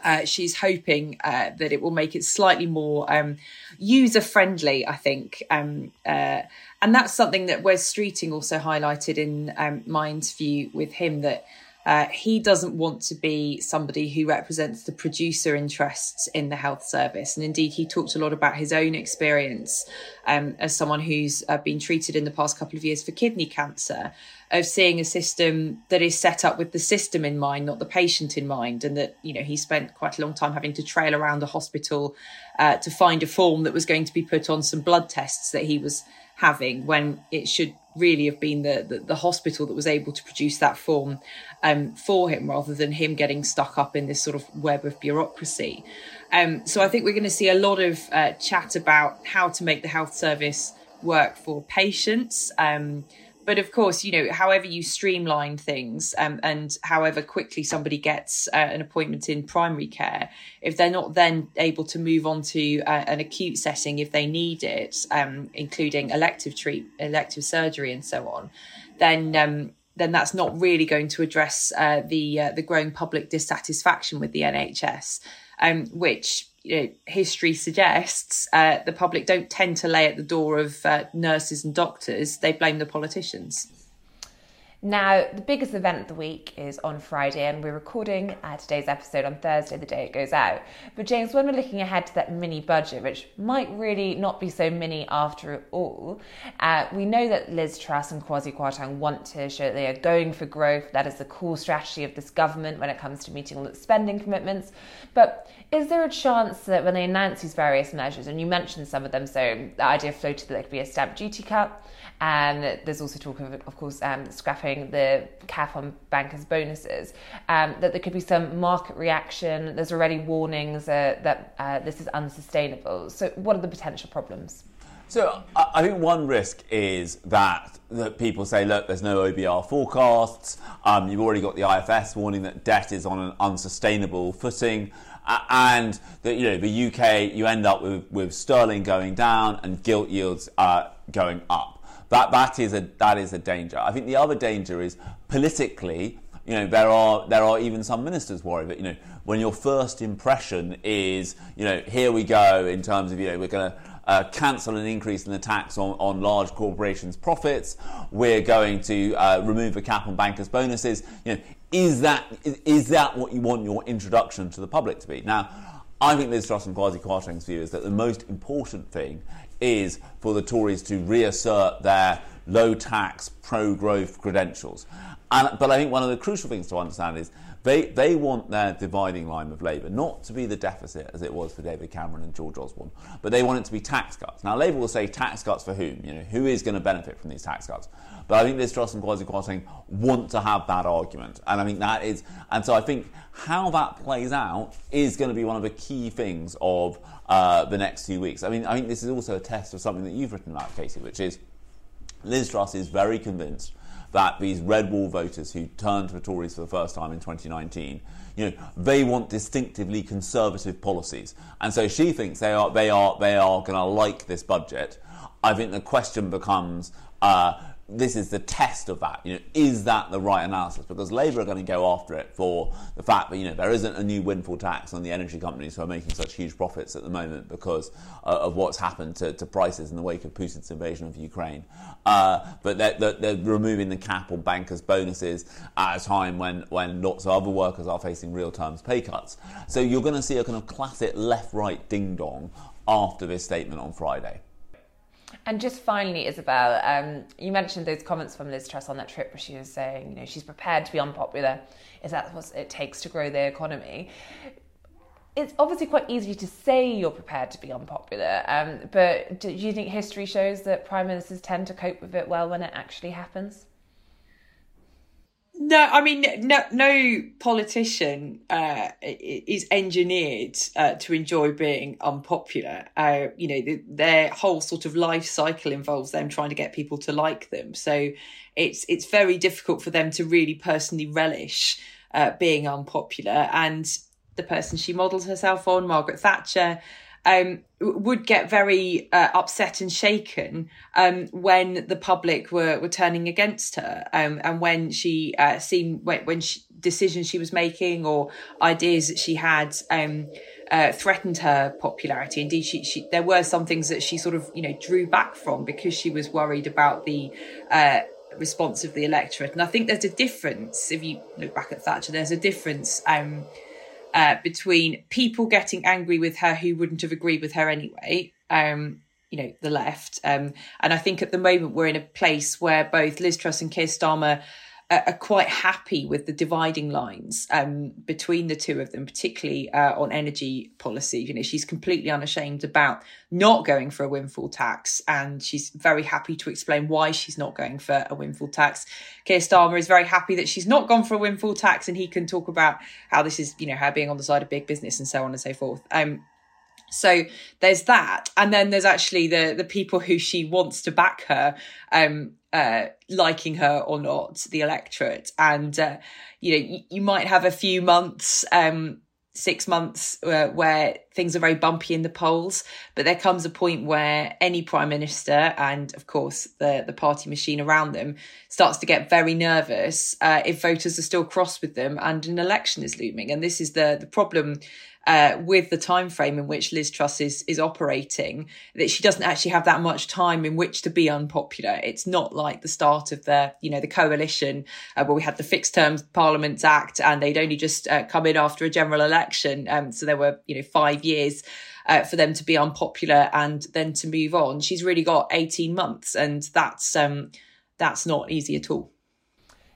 Speaker 7: uh, she's hoping uh, that it will make it slightly more um, user friendly. I think, um, uh, and that's something that Wes Streeting also highlighted in um, my interview with him that uh, he doesn't want to be somebody who represents the producer interests in the health service. And indeed, he talked a lot about his own experience um, as someone who's uh, been treated in the past couple of years for kidney cancer, of seeing a system that is set up with the system in mind, not the patient in mind. And that, you know, he spent quite a long time having to trail around a hospital uh, to find a form that was going to be put on some blood tests that he was having when it should really have been the, the, the, hospital that was able to produce that form um, for him rather than him getting stuck up in this sort of web of bureaucracy. Um, so I think we're going to see a lot of uh, chat about how to make the health service work for patients. Um, but of course, you know, however you streamline things um, and however quickly somebody gets uh, an appointment in primary care, if they're not then able to move on to uh, an acute setting if they need it, um, including elective treat, elective surgery, and so on, then um, then that's not really going to address uh, the uh, the growing public dissatisfaction with the NHS, um, which you know, history suggests uh, the public don't tend to lay at the door of uh, nurses and doctors; they blame the politicians.
Speaker 1: Now, the biggest event of the week is on Friday, and we're recording uh, today's episode on Thursday, the day it goes out. But, James, when we're looking ahead to that mini budget, which might really not be so mini after all, uh, we know that Liz Truss and Kwasi Kwarteng want to show that they are going for growth. That is the core strategy of this government when it comes to meeting all its spending commitments. But is there a chance that when they announce these various measures, and you mentioned some of them, so the idea floated that there could be a stamp duty cut, and there's also talk of, of course, um, scrapping the cap on bankers' bonuses, um, that there could be some market reaction. There's already warnings uh, that uh, this is unsustainable. So, what are the potential problems?
Speaker 6: So, I think one risk is that that people say, look, there's no OBR forecasts. Um, you've already got the IFS warning that debt is on an unsustainable footing. And that you know the UK, you end up with, with sterling going down and gilt yields uh, going up. That, that, is a, that is a danger. I think the other danger is politically, you know, there are, there are even some ministers worried that, you know, when your first impression is, you know, here we go in terms of, you know, we're going to uh, cancel an increase in the tax on, on large corporations' profits. We're going to uh, remove a cap on bankers' bonuses. You know, is that is that what you want your introduction to the public to be? Now, I think Liz Truss and Kwasi Kwarteng's view is that the most important thing is for the Tories to reassert their low tax, pro growth credentials. And, but I think one of the crucial things to understand is they, they want their dividing line of Labour not to be the deficit as it was for David Cameron and George Osborne, but they want it to be tax cuts. Now, Labour will say tax cuts for whom? You know, who is going to benefit from these tax cuts? But I think Liz Truss and Kwasi Kwarteng want to have that argument. And I mean, that is, and so I think how that plays out is going to be one of the key things of uh, the next few weeks. I mean, I think this is also a test of something that you've written about, Casey, which is Liz Truss is very convinced that these red wall voters who turned to the Tories for the first time in 2019, you know, they want distinctively conservative policies, and so she thinks they are they are they are going to like this budget. I think the question becomes. Uh, this is the test of that. You know, is that the right analysis? Because Labour are going to go after it for the fact that you know there isn't a new windfall tax on the energy companies who are making such huge profits at the moment because uh, of what's happened to, to, prices in the wake of Putin's invasion of Ukraine. Uh, but they're, they're, they're, removing the cap on bankers' bonuses at a time when when lots of other workers are facing real terms pay cuts. So you're going to see a kind of classic left-right ding dong after this statement on Friday.
Speaker 1: And just finally, Isabel, um, you mentioned those comments from Liz Truss on that trip where she was saying, you know, she's prepared to be unpopular. Is that what it takes to grow the economy? It's obviously quite easy to say you're prepared to be unpopular, um, but do you think history shows that prime ministers tend to cope with it well when it actually happens?
Speaker 7: No, I mean, no, no politician uh, is engineered uh, to enjoy being unpopular. Uh, you know, the, their whole sort of life cycle involves them trying to get people to like them. So it's it's very difficult for them to really personally relish uh, being unpopular. And the person she models herself on, Margaret Thatcher, um, would get very uh, upset and shaken um, when the public were, were turning against her um, and when she uh, seen when, when she, decisions she was making or ideas that she had um, uh, threatened her popularity. Indeed, she, she there were some things that she sort of you know drew back from because she was worried about the uh, response of the electorate. And I think there's a difference if you look back at Thatcher. There's a difference. Um, uh, between people getting angry with her who wouldn't have agreed with her anyway, um, you know, the left. Um, and I think at the moment we're in a place where both Liz Truss and Keir Starmer are quite happy with the dividing lines um, between the two of them, particularly uh, on energy policy. You know, she's completely unashamed about not going for a windfall tax, and she's very happy to explain why she's not going for a windfall tax. Keir Starmer is very happy that she's not gone for a windfall tax, and he can talk about how this is, you know, her being on the side of big business and so on and so forth. Um, So there's that, and then there's actually the the people who she wants to back her, um, uh, liking her or not, the electorate, and uh, you know you, you, might have a few months, um, six months uh, where things are very bumpy in the polls, but there comes a point where any prime minister and of course the the party machine around them starts to get very nervous uh, if voters are still cross with them and an election is looming, and this is the the problem uh, with the time frame in which Liz Truss is is operating, that she doesn't actually have that much time in which to be unpopular. It's not like the start of the you know the coalition uh, where we had the Fixed Terms Parliaments Act and they'd only just uh, come in after a general election, um, so there were you know five years. Uh, for them to be unpopular and then to move on, she's really got eighteen months, and that's um, that's not easy at all.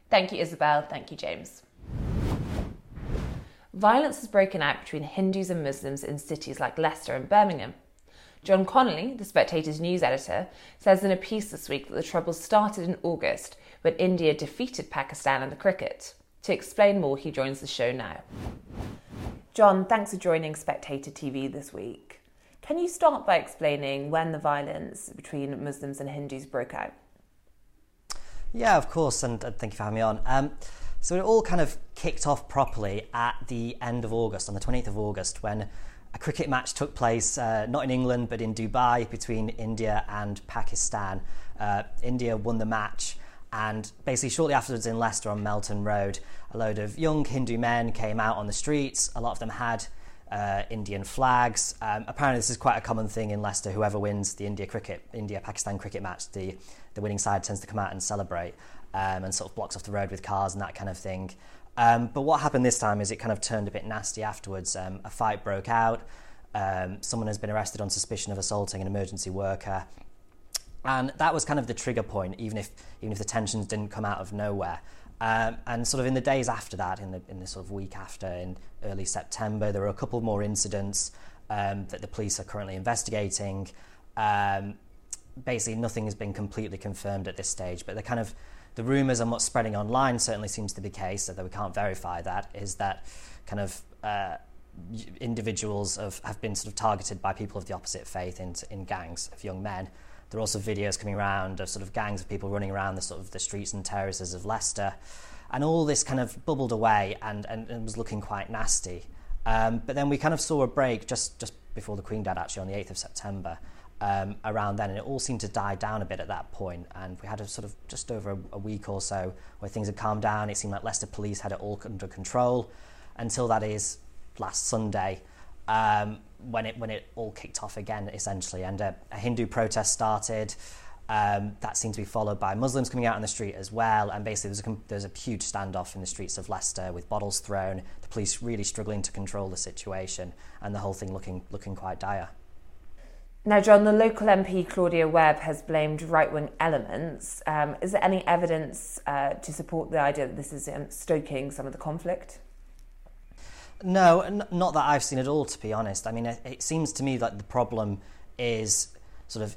Speaker 1: Thank you, Isabel. Thank you, James. Violence has broken out between Hindus and Muslims in cities like Leicester and Birmingham. John Connolly, the Spectator's news editor, says in a piece this week that the troubles started in August when India defeated Pakistan in the cricket. To explain more, he joins the show now. John, thanks for joining Spectator TV this week. Can you start by explaining when the violence between Muslims and Hindus broke out?
Speaker 8: Yeah, of course, and, thank you for having me on. Um, so it all kind of kicked off properly at the end of August, on the 28th of August, when a cricket match took place, uh, not in England, but in Dubai between India and Pakistan. Uh, India won the match, and basically, shortly afterwards in Leicester on Melton Road, a load of young Hindu men came out on the streets. A lot of them had uh, Indian flags. Um, apparently, this is quite a common thing in Leicester. Whoever wins the India cricket, India Pakistan cricket match, the, the winning side tends to come out and celebrate um, and sort of blocks off the road with cars and that kind of thing. Um, but what happened this time is it kind of turned a bit nasty afterwards. Um, a fight broke out. Um, someone has been arrested on suspicion of assaulting an emergency worker. And that was kind of the trigger point, even if, even if the tensions didn't come out of nowhere. Um, and sort of in the days after that, in the, in the sort of week after, in early September, there were a couple more incidents um, that the police are currently investigating. Basically, nothing has been completely confirmed at this stage, but they're kind of the rumours and what's spreading online certainly seems to be the case, although we can't verify that, is that kind of uh, individuals have, have been sort of targeted by people of the opposite faith in, in gangs of young men. There are also videos coming around of sort of gangs of people running around the sort of the streets and terraces of Leicester. And all this kind of bubbled away and, and, and was looking quite nasty. Um, but then we kind of saw a break just, just before the Queen died, actually, on the 8th of September, um, around then, and it all seemed to die down a bit at that point. And we had a sort of just over a, week or so where things had calmed down. It seemed like Leicester Police had it all under control until that is last Sunday. Um, when it when it all kicked off again, essentially, and a, a Hindu protest started. Um, that seemed to be followed by Muslims coming out on the street as well, and basically there's a, a huge standoff in the streets of Leicester with bottles thrown, the police really struggling to control the situation, and the whole thing looking looking quite dire.
Speaker 1: Now, John, the local MP Claudia Webbe has blamed right wing elements. Um, is there any evidence uh, to support the idea that this is um, stoking some of the conflict?
Speaker 8: No, n- not that I've seen at all, to be honest. I mean, it, it seems to me that the problem is sort of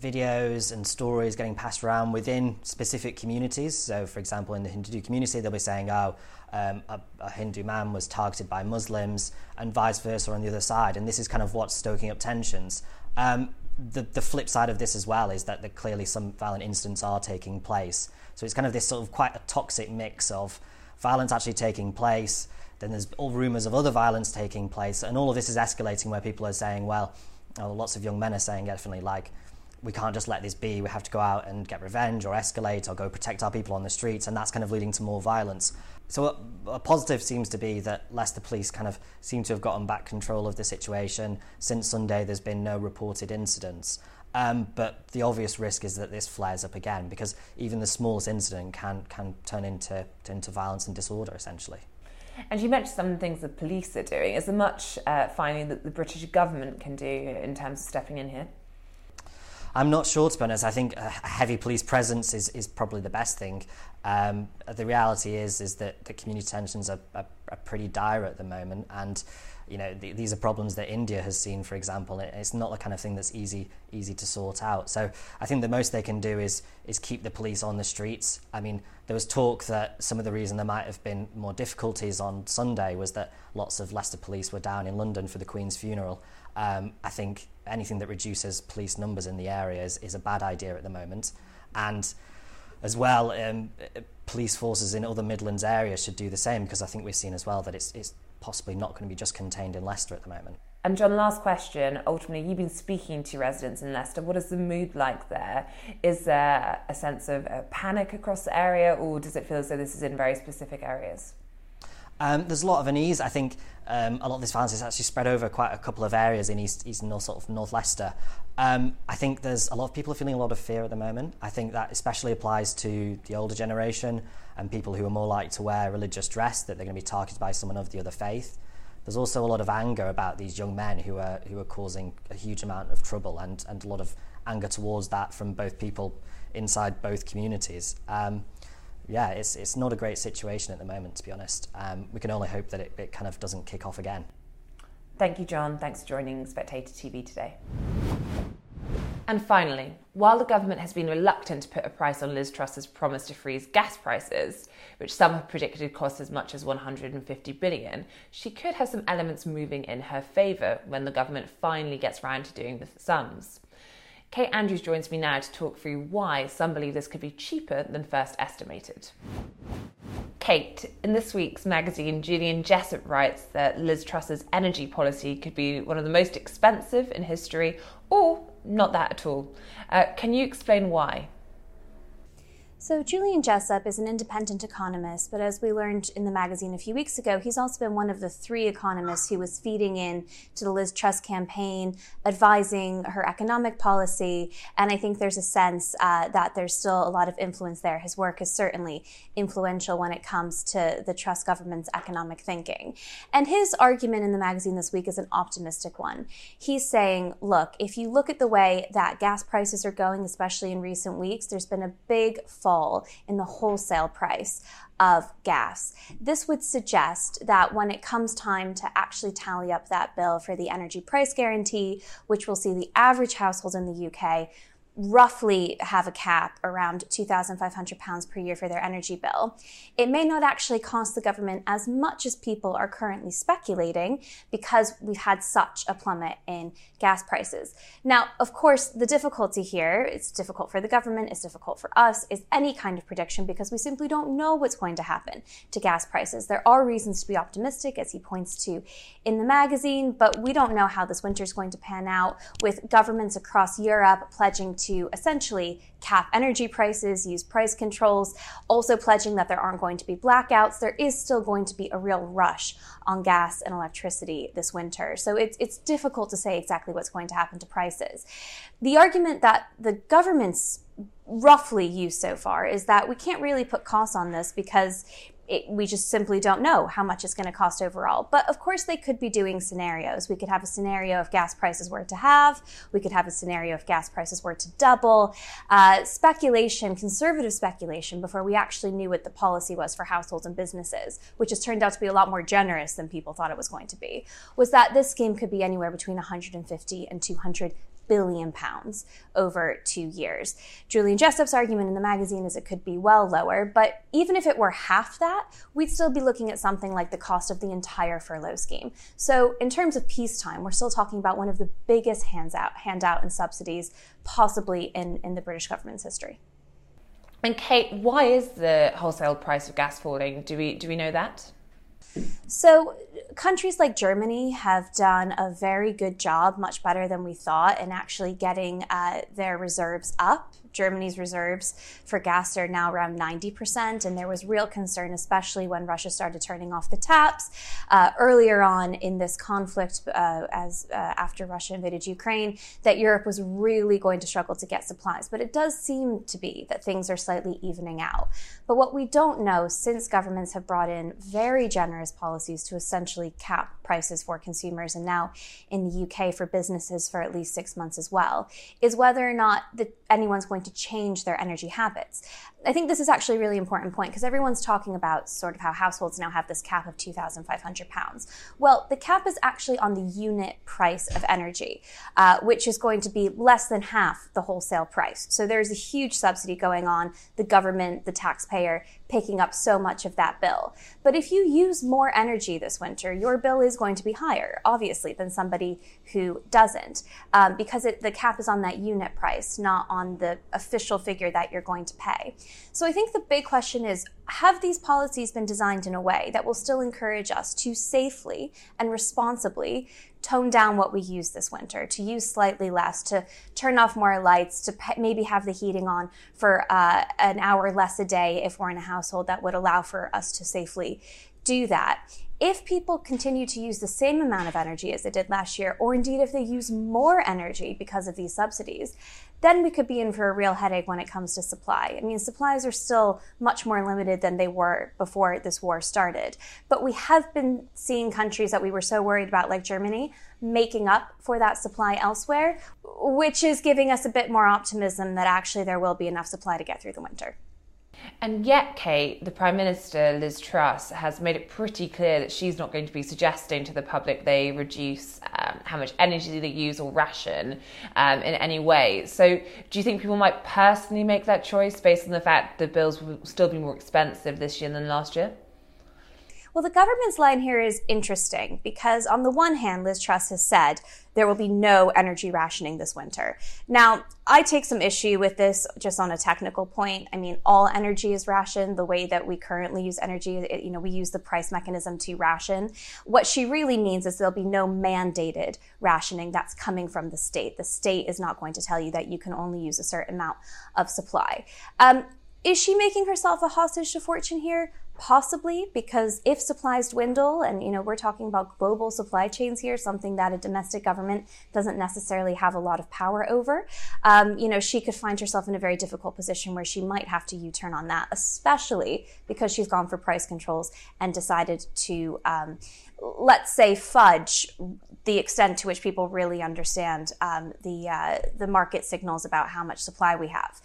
Speaker 8: videos and stories getting passed around within specific communities. So, for example, in the Hindu community, they'll be saying, oh, um, a, a, Hindu man was targeted by Muslims, and vice versa on the other side. And this is kind of what's stoking up tensions. Um, the, the flip side of this as well is that clearly some violent incidents are taking place. So it's kind of this sort of quite a toxic mix of violence actually taking place, then there's all rumours of other violence taking place, and all of this is escalating where people are saying, well, oh, lots of young men are saying definitely like, we can't just let this be, we have to go out and get revenge or escalate or go protect our people on the streets, and that's kind of leading to more violence. So a, a, positive seems to be that Leicester Police kind of seem to have gotten back control of the situation. Since Sunday, there's been no reported incidents. Um, but the obvious risk is that this flares up again because even the smallest incident can can turn into into violence and disorder essentially.
Speaker 1: And you mentioned some things the police are doing. Is there much uh, finding that the British government can do in terms of stepping in here?
Speaker 8: I'm not sure, to be honest. I think a heavy police presence is, is probably the best thing. Um, the reality is is that the community tensions are, are, are pretty dire at the moment, and you know th- these are problems that India has seen, for example. It's not the kind of thing that's easy easy to sort out. So I think the most they can do is is keep the police on the streets. I mean, there was talk that some of the reason there might have been more difficulties on Sunday was that lots of Leicester police were down in London for the Queen's funeral. Um, I think anything that reduces police numbers in the area is, is a bad idea at the moment, and as well, um, police forces in other Midlands areas should do the same because I think we've seen as well that it's, it's possibly not going to be just contained in Leicester at the moment.
Speaker 1: And John, last question. Ultimately, you've been speaking to residents in Leicester. What is the mood like there? Is there a sense of a panic across the area, or does it feel as though this is in very specific areas?
Speaker 8: Um, there's a lot of unease. I think um, a lot of this violence is actually spread over quite a couple of areas in East, East North, sort of North Leicester. Um, I think there's a lot of people are feeling a lot of fear at the moment. I think that especially applies to the older generation and people who are more likely to wear religious dress, that they're going to be targeted by someone of the other faith. There's also a lot of anger about these young men who are, who are causing a huge amount of trouble and, and a lot of anger towards that from both people inside both communities. Um, yeah, it's, it's not a great situation at the moment, to be honest. Um, we can only hope that it, it kind of doesn't kick off again.
Speaker 1: Thank you, John. Thanks for joining Spectator TV today. And finally, while the government has been reluctant to put a price on Liz Truss's promise to freeze gas prices, which some have predicted cost as much as 150 billion, she could have some elements moving in her favour when the government finally gets round to doing the sums. Kate Andrews joins me now to talk through why some believe this could be cheaper than first estimated. Kate, in this week's magazine, Julian Jessop writes that Liz Truss's energy policy could be one of the most expensive in history, or not that at all. Uh, can you explain why?
Speaker 9: So, Julian Jessop is an independent economist, but as we learned in the magazine a few weeks ago, he's also been one of the three economists who was feeding in to the Liz Truss campaign, advising her economic policy. And I think there's a sense uh, that there's still a lot of influence there. His work is certainly influential when it comes to the Truss government's economic thinking. And his argument in the magazine this week is an optimistic one. He's saying, look, if you look at the way that gas prices are going, especially in recent weeks, there's been a big fall in the wholesale price of gas. This would suggest that when it comes time to actually tally up that bill for the energy price guarantee, which will see the average household in the UK roughly have a cap around £2,500 per year for their energy bill. It may not actually cost the government as much as people are currently speculating because we've had such a plummet in gas prices. Now, of course, the difficulty here, it's difficult for the government, it's difficult for us, is any kind of prediction because we simply don't know what's going to happen to gas prices. There are reasons to be optimistic, as he points to in the magazine, but we don't know how this winter is going to pan out with governments across Europe pledging to to essentially cap energy prices, use price controls, also pledging that there aren't going to be blackouts. There is still going to be a real rush on gas and electricity this winter. So it's, it's difficult to say exactly what's going to happen to prices. The argument that the government's roughly used so far is that we can't really put costs on this because it, we just simply don't know how much it's going to cost overall. But of course, they could be doing scenarios. We could have a scenario if gas prices were to have. We could have a scenario if gas prices were to double. Uh, speculation, conservative speculation, before we actually knew what the policy was for households and businesses, which has turned out to be a lot more generous than people thought it was going to be, was that this scheme could be anywhere between 150 and 200 billion pounds over two years. Julian Jessop's argument in the magazine is it could be well lower, but even if it were half that, we'd still be looking at something like the cost of the entire furlough scheme. So in terms of peacetime, we're still talking about one of the biggest hands out, handout and subsidies possibly in, in the British government's history.
Speaker 1: And Kate, why is the wholesale price of gas falling? Do we do we know that?
Speaker 9: So, countries like Germany have done a very good job, much better than we thought, in actually getting uh, their reserves up. Germany's reserves for gas are now around 90%, and there was real concern, especially when Russia started turning off the taps uh, earlier on in this conflict, uh, as uh, after Russia invaded Ukraine, that Europe was really going to struggle to get supplies. But it does seem to be that things are slightly evening out. But what we don't know, since governments have brought in very generous policies to essentially cap prices for consumers, and now in the UK for businesses for at least six months as well, is whether or not the, anyone's going to change their energy habits. I think this is actually a really important point because everyone's talking about sort of how households now have this cap of 2,500 pounds. Well, the cap is actually on the unit price of energy, uh, which is going to be less than half the wholesale price. So there's a huge subsidy going on. The government, the taxpayer, picking up so much of that bill. But if you use more energy this winter, your bill is going to be higher, obviously, than somebody who doesn't, um, because it, the cap is on that unit price, not on the official figure that you're going to pay. So I think the big question is have these policies been designed in a way that will still encourage us to safely and responsibly tone down what we use this winter, to use slightly less, to turn off more lights, to pe- maybe have the heating on for uh, an hour less a day if we're in a household that would allow for us to safely do that. If people continue to use the same amount of energy as they did last year, or indeed if they use more energy because of these subsidies, then we could be in for a real headache when it comes to supply. I mean, supplies are still much more limited than they were before this war started. But we have been seeing countries that we were so worried about, like Germany, making up for that supply elsewhere, which is giving us a bit more optimism that actually there will be enough supply to get through the winter.
Speaker 1: And yet, Kate, the Prime Minister, Liz Truss, has made it pretty clear that she's not going to be suggesting to the public they reduce um, how much energy they use or ration um, in any way. So, do you think people might personally make that choice based on the fact the bills will still be more expensive this year than last year?
Speaker 9: Well, the government's line here is interesting because, on the one hand, Liz Truss has said there will be no energy rationing this winter. Now, I take some issue with this just on a technical point. I mean, all energy is rationed the way that we currently use energy. It, you know, we use the price mechanism to ration. What she really means is there'll be no mandated rationing that's coming from the state. The state is not going to tell you that you can only use a certain amount of supply. Um, is she making herself a hostage to fortune here? Possibly, because if supplies dwindle, and you know, we're talking about global supply chains here, something that a domestic government doesn't necessarily have a lot of power over, um, you know, she could find herself in a very difficult position where she might have to U turn on that, especially because she's gone for price controls and decided to, um, let's say, fudge the extent to which people really understand um, the, uh, the market signals about how much supply we have.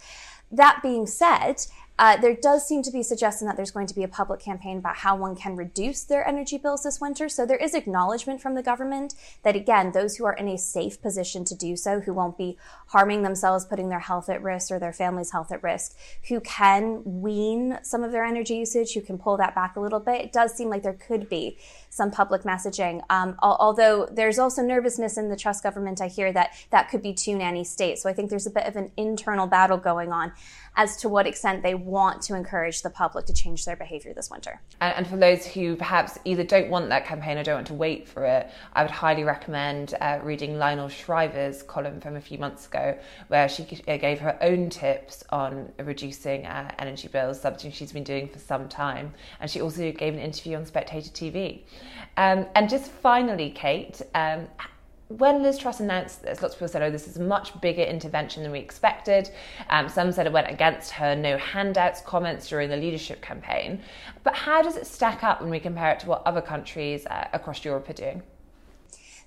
Speaker 9: That being said, uh, there does seem to be suggestion that there's going to be a public campaign about how one can reduce their energy bills this winter. So there is acknowledgement from the government that, again, those who are in a safe position to do so, who won't be harming themselves, putting their health at risk or their family's health at risk, who can wean some of their energy usage, who can pull that back a little bit, it does seem like there could be some public messaging. Um, although there's also nervousness in the Truss government, I hear that that could be too nanny state. So I think there's a bit of an internal battle going on as to what extent they want to encourage the public to change their behavior this winter.
Speaker 1: And, for those who perhaps either don't want that campaign or don't want to wait for it, I would highly recommend uh, reading Lionel Shriver's column from a few months ago, where she uh, gave her own tips on reducing uh, energy bills, something she's been doing for some time. And she also gave an interview on Spectator TV. Um, and just finally, Kate, um, when Liz Truss announced this, lots of people said, oh, this is a much bigger intervention than we expected. Um, some said it went against her no handouts comments during the leadership campaign. But how does it stack up when we compare it to what other countries uh, across Europe are doing?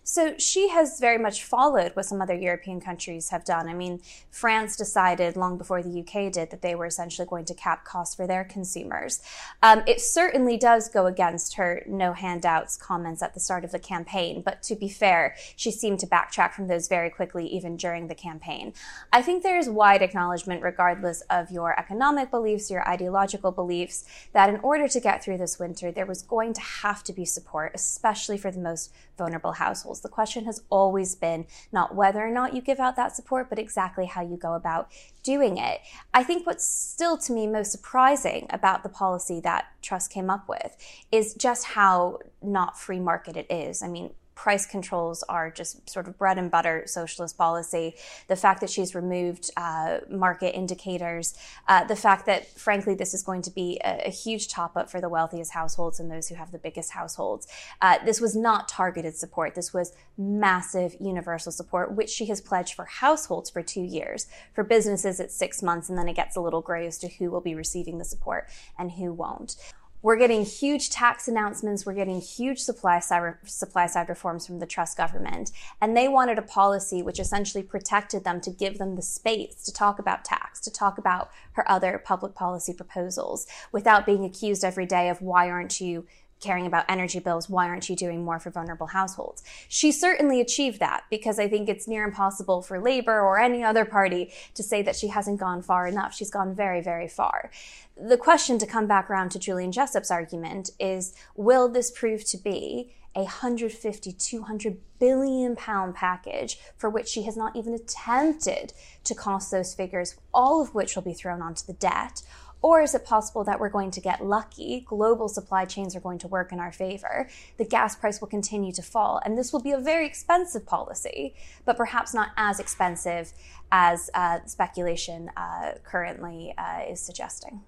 Speaker 9: So she has very much followed what some other European countries have done. I mean, France decided long before the UK did that they were essentially going to cap costs for their consumers. Um, it certainly does go against her no handouts comments at the start of the campaign, but to be fair, she seemed to backtrack from those very quickly even during the campaign. I think there is wide acknowledgement, regardless of your economic beliefs, your ideological beliefs, that in order to get through this winter, there was going to have to be support, especially for the most vulnerable households. The question has always been not whether or not you give out that support, but exactly how you go about doing it. I think what's still to me most surprising about the policy that Truss came up with is just how not free market it is. I mean, price controls are just sort of bread and butter socialist policy. The fact that she's removed uh, market indicators, uh, the fact that, frankly, this is going to be a, a, huge top up for the wealthiest households and those who have the biggest households. Uh, this was not targeted support. This was massive universal support, which she has pledged for households for two years. For businesses, it's six months, and then it gets a little gray as to who will be receiving the support and who won't. We're getting huge tax announcements. We're getting huge supply side, supply side reforms from the Truss government. And they wanted a policy which essentially protected them to give them the space to talk about tax, to talk about her other public policy proposals without being accused every day of why aren't you caring about energy bills, why aren't you doing more for vulnerable households? She certainly achieved that because I think it's near impossible for Labour or any other party to say that she hasn't gone far enough. She's gone very, very far. The question to come back around to Julian Jessop's argument is will this prove to be a 150, 200 billion pound package for which she has not even attempted to cost those figures, all of which will be thrown onto the debt? Or is it possible that we're going to get lucky? Global supply chains are going to work in our favor. The gas price will continue to fall. And this will be a very expensive policy, but perhaps not as expensive as uh, speculation uh, currently uh, is suggesting.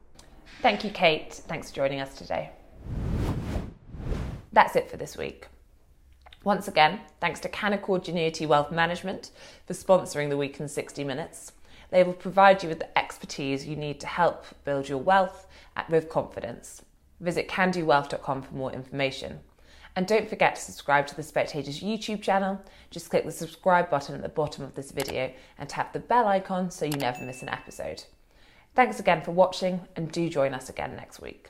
Speaker 1: Thank you, Kate. Thanks for joining us today. That's it for this week. Once again, thanks to Canaccord Genuity Wealth Management for sponsoring the week in 60 minutes. They will provide you with the expertise you need to help build your wealth with confidence. Visit candowealth.com for more information. And don't forget to subscribe to the Spectators YouTube channel. Just click the subscribe button at the bottom of this video and tap the bell icon so you never miss an episode. Thanks again for watching and do join us again next week.